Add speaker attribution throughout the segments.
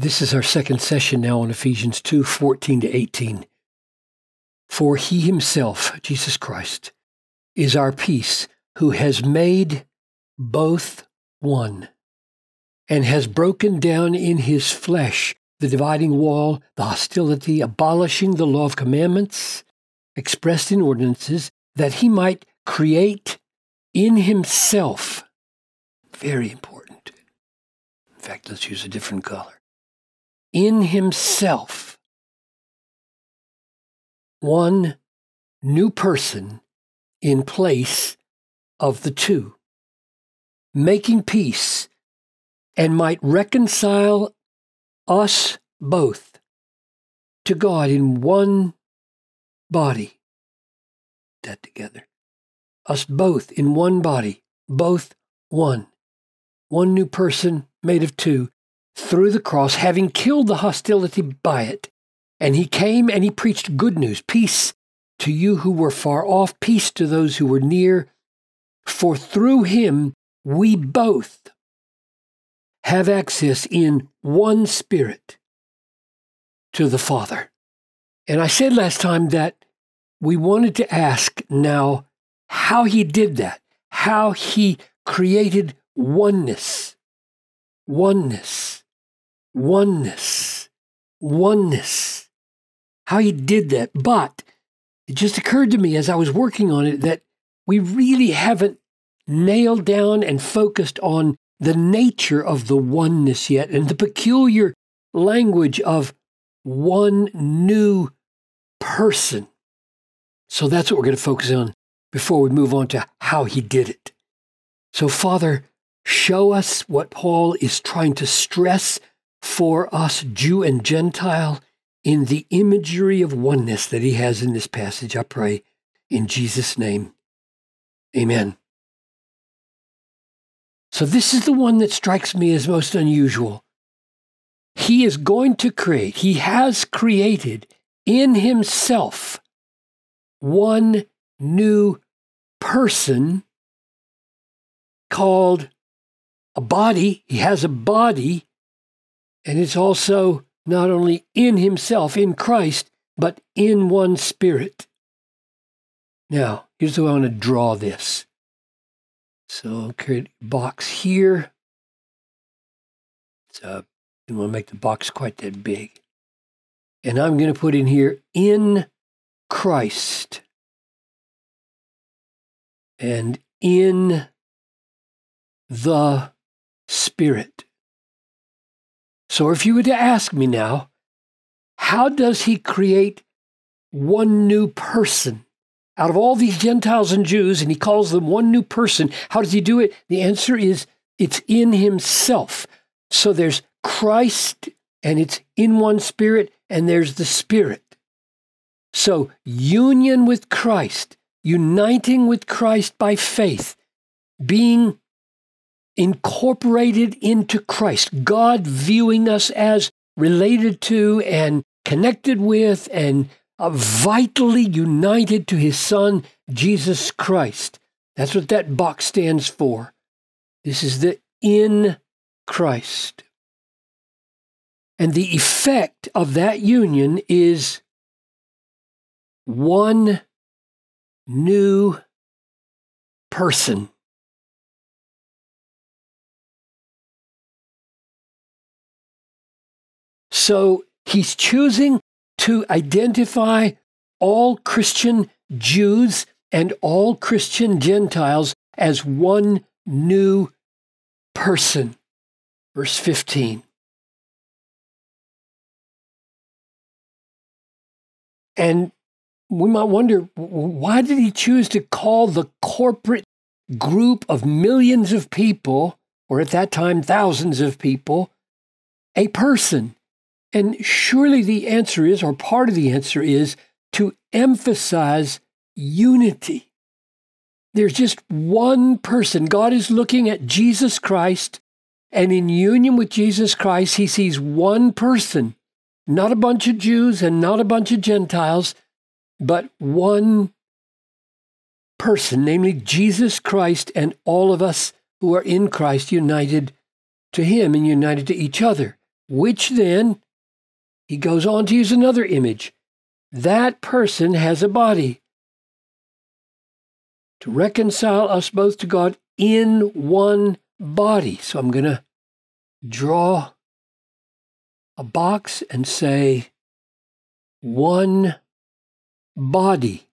Speaker 1: This is our second session now on Ephesians 2 14 to 18. For he himself, Jesus Christ, is our peace, who has made both one, and has broken down in his flesh the dividing wall, the hostility, abolishing the law of commandments expressed in ordinances, that he might create in himself. Very important. In fact, let's use a different color. In himself, one new person in place of the two, making peace and might reconcile us both to God in one body. That together. Us both in one body, both one. One new person made of two through the cross, having killed the hostility by it. And he came and he preached good news, peace to you who were far off, peace to those who were near. For through him we both have access in one spirit to the Father. And I said last time that we wanted to ask now how he did that, how he created oneness, oneness, oneness, oneness, how he did that. But it just occurred to me as I was working on it that we really haven't nailed down and focused on the nature of the oneness yet and the peculiar language of one new person. So that's what we're going to focus on before we move on to how he did it. So, Father, show us what Paul is trying to stress for us, Jew and Gentile, in the imagery of oneness that he has in this passage. I pray in Jesus' name. Amen. So, this is the one that strikes me as most unusual. He is going to create, he has created in himself one new person called a body. He has a body, and it's also not only in himself, in Christ, but in one spirit. Now, here's the way I want to draw this. So create a box here. So I want to make the box quite that big. And I'm going to put in here in Christ and in the Spirit. So if you were to ask me now, how does he create one new person out of all these Gentiles and Jews, and he calls them one new person? How does he do it? The answer is it's in himself. So there's Christ, and it's in one spirit, and there's the Spirit. So, union with Christ, uniting with Christ by faith, being incorporated into Christ, God viewing us as related to and connected with and uh, vitally united to his Son, Jesus Christ. That's what that box stands for. This is the in Christ. And the effect of that union is one new person. So he's choosing to identify all Christian Jews and all Christian Gentiles as one new person. Verse 15. And we might wonder why did he choose to call the corporate group of millions of people, or at that time thousands of people, a person? And surely the answer is, or part of the answer is, to emphasize unity. There's just one person. God is looking at Jesus Christ, and in union with Jesus Christ, he sees one person not a bunch of Jews and not a bunch of Gentiles, but one person, namely Jesus Christ, and all of us who are in Christ united to Him and united to each other. which then, he goes on to use another image, that person has a body. To reconcile us both to God in one body. So I'm going to draw a box and say, one body.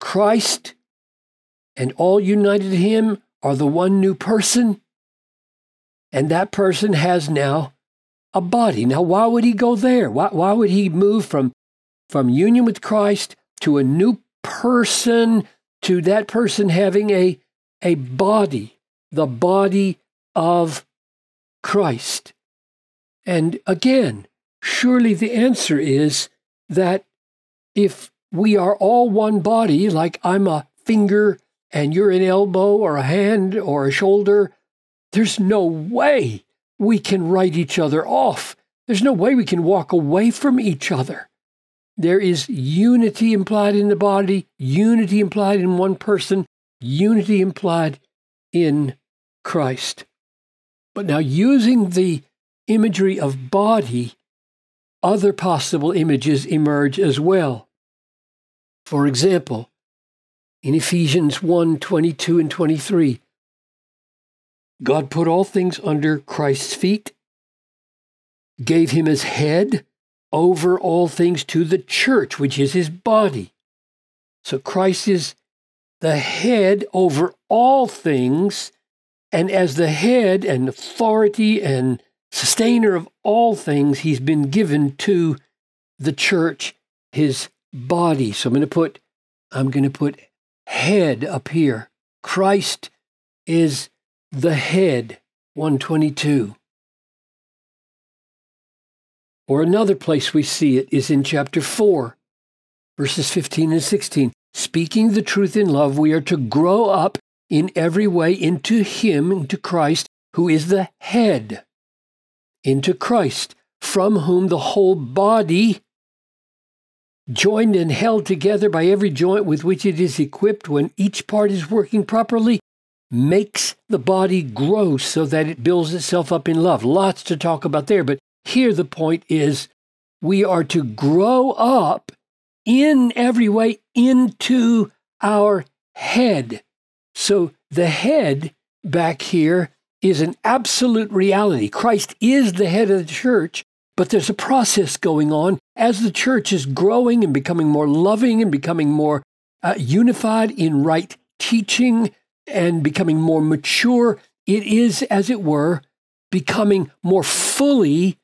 Speaker 1: Christ and all united him are the one new person, and that person has now a body. Now, why would he go there? Why, why would he move from, from union with Christ to a new person, to that person having a, a body, the body of Christ? And again, surely the answer is that if we are all one body, like I'm a finger and you're an elbow or a hand or a shoulder, there's no way we can write each other off. There's no way we can walk away from each other. There is unity implied in the body, unity implied in one person, unity implied in Christ. But now, using the imagery of body, other possible images emerge as well. For example, in Ephesians 1 22 and 23, God put all things under Christ's feet, gave him his head over all things to the church, which is his body. So Christ is the head over all things, and as the head and authority and sustainer of all things, he's been given to the church, his body. So I'm going to put I'm going to put head up here. Christ is the head 122. Or another place we see it is in chapter 4, verses 15 and 16. Speaking the truth in love, we are to grow up in every way into Him, into Christ, who is the head, into Christ, from whom the whole body, joined and held together by every joint with which it is equipped, when each part is working properly, makes the body grow so that it builds itself up in love. Lots to talk about there, but here the point is we are to grow up in every way into our head. So the head back here is an absolute reality. Christ is the head of the church, but there's a process going on as the church is growing and becoming more loving and becoming more uh, unified in right teaching and becoming more mature. It is, as it were, becoming more fully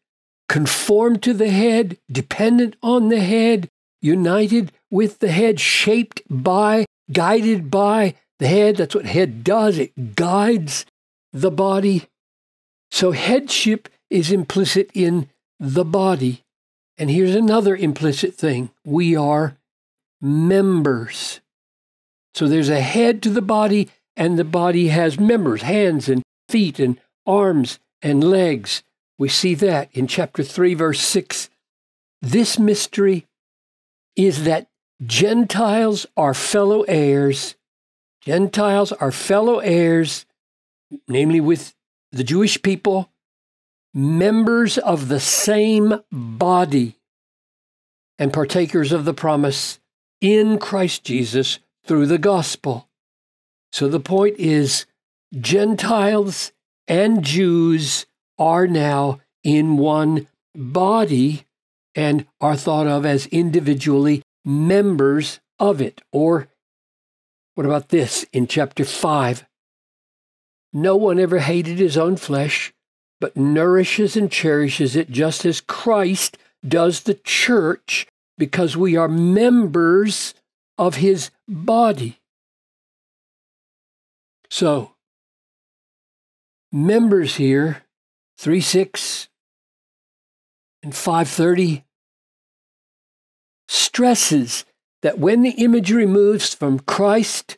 Speaker 1: conformed to the head, dependent on the head, united with the head, shaped by, guided by the head. That's what head does, it guides the body. So, headship is implicit in the body. And here's another implicit thing we are members. So there's a head to the body, and the body has members, hands and feet and arms and legs. We see that in chapter 3, verse 6. This mystery is that Gentiles are fellow heirs. Gentiles are fellow heirs, namely with the Jewish people, members of the same body and partakers of the promise in Christ Jesus through the gospel. So the point is Gentiles and Jews are now in one body and are thought of as individually members of it. Or what about this in chapter 5? No one ever hated his own flesh but nourishes and cherishes it just as Christ does the church because we are members of his body. So, members here, 3 6 and 530, stresses that when the imagery moves from Christ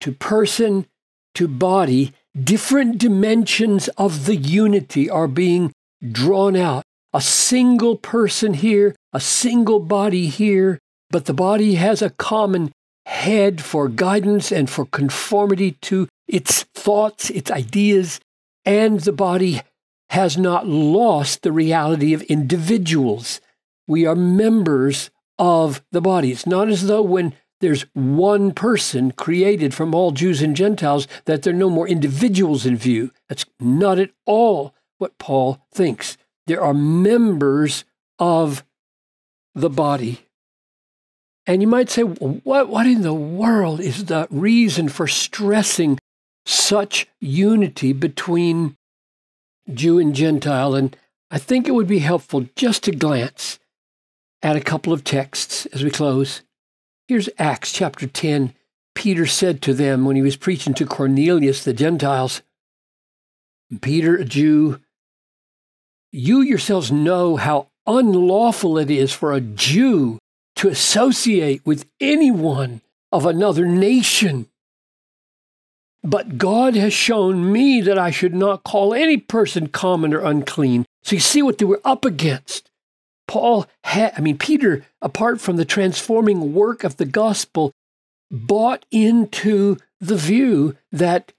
Speaker 1: to person to body, different dimensions of the unity are being drawn out. A single person here, a single body here, but the body has a common head for guidance and for conformity to its thoughts, its ideas, and the body has not lost the reality of individuals. We are members of the body. It's not as though when there's one person created from all Jews and Gentiles that there are no more individuals in view. That's not at all what Paul thinks. There are members of the body. And you might say, what, what in the world is the reason for stressing such unity between Jew and Gentile? And I think it would be helpful just to glance at a couple of texts as we close. Here's Acts chapter 10. Peter said to them when he was preaching to Cornelius, the Gentiles, Peter, a Jew, you yourselves know how unlawful it is for a Jew to associate with anyone of another nation. But God has shown me that I should not call any person common or unclean. So you see what they were up against. Paul had, I mean, Peter, apart from the transforming work of the gospel, bought into the view that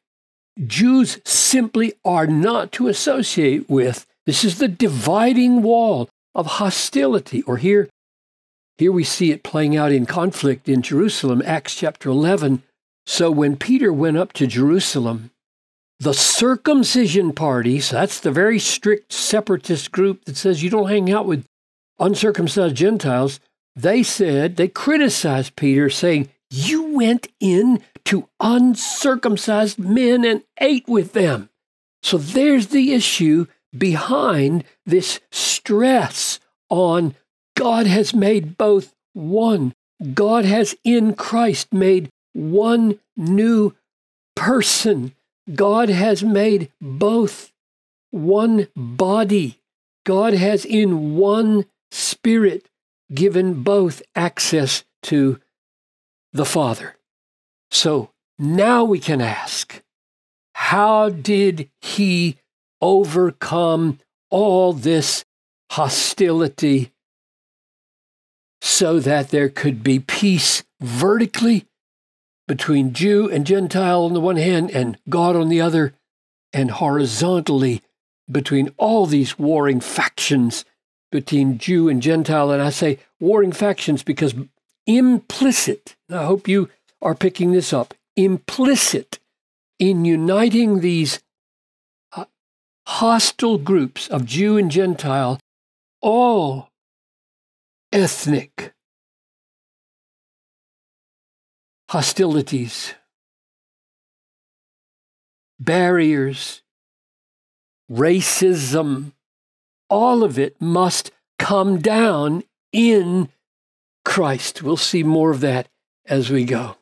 Speaker 1: Jews simply are not to associate with. This is the dividing wall of hostility. Or here, here we see it playing out in conflict in Jerusalem, Acts chapter 11. So when Peter went up to Jerusalem, the circumcision party, so that's the very strict separatist group that says you don't hang out with uncircumcised Gentiles, they said, they criticized Peter, saying, You went in to uncircumcised men and ate with them. So there's the issue behind this stress on God has made both one. God has in Christ made one new person. God has made both one body. God has in one spirit given both access to the Father. So now we can ask, how did he overcome all this hostility so that there could be peace vertically between Jew and Gentile on the one hand and God on the other, and horizontally between all these warring factions between Jew and Gentile. And I say warring factions because implicit, I hope you are picking this up, implicit in uniting these uh, hostile groups of Jew and Gentile, all ethnic hostilities, barriers, racism, all of it must come down in Christ. We'll see more of that as we go.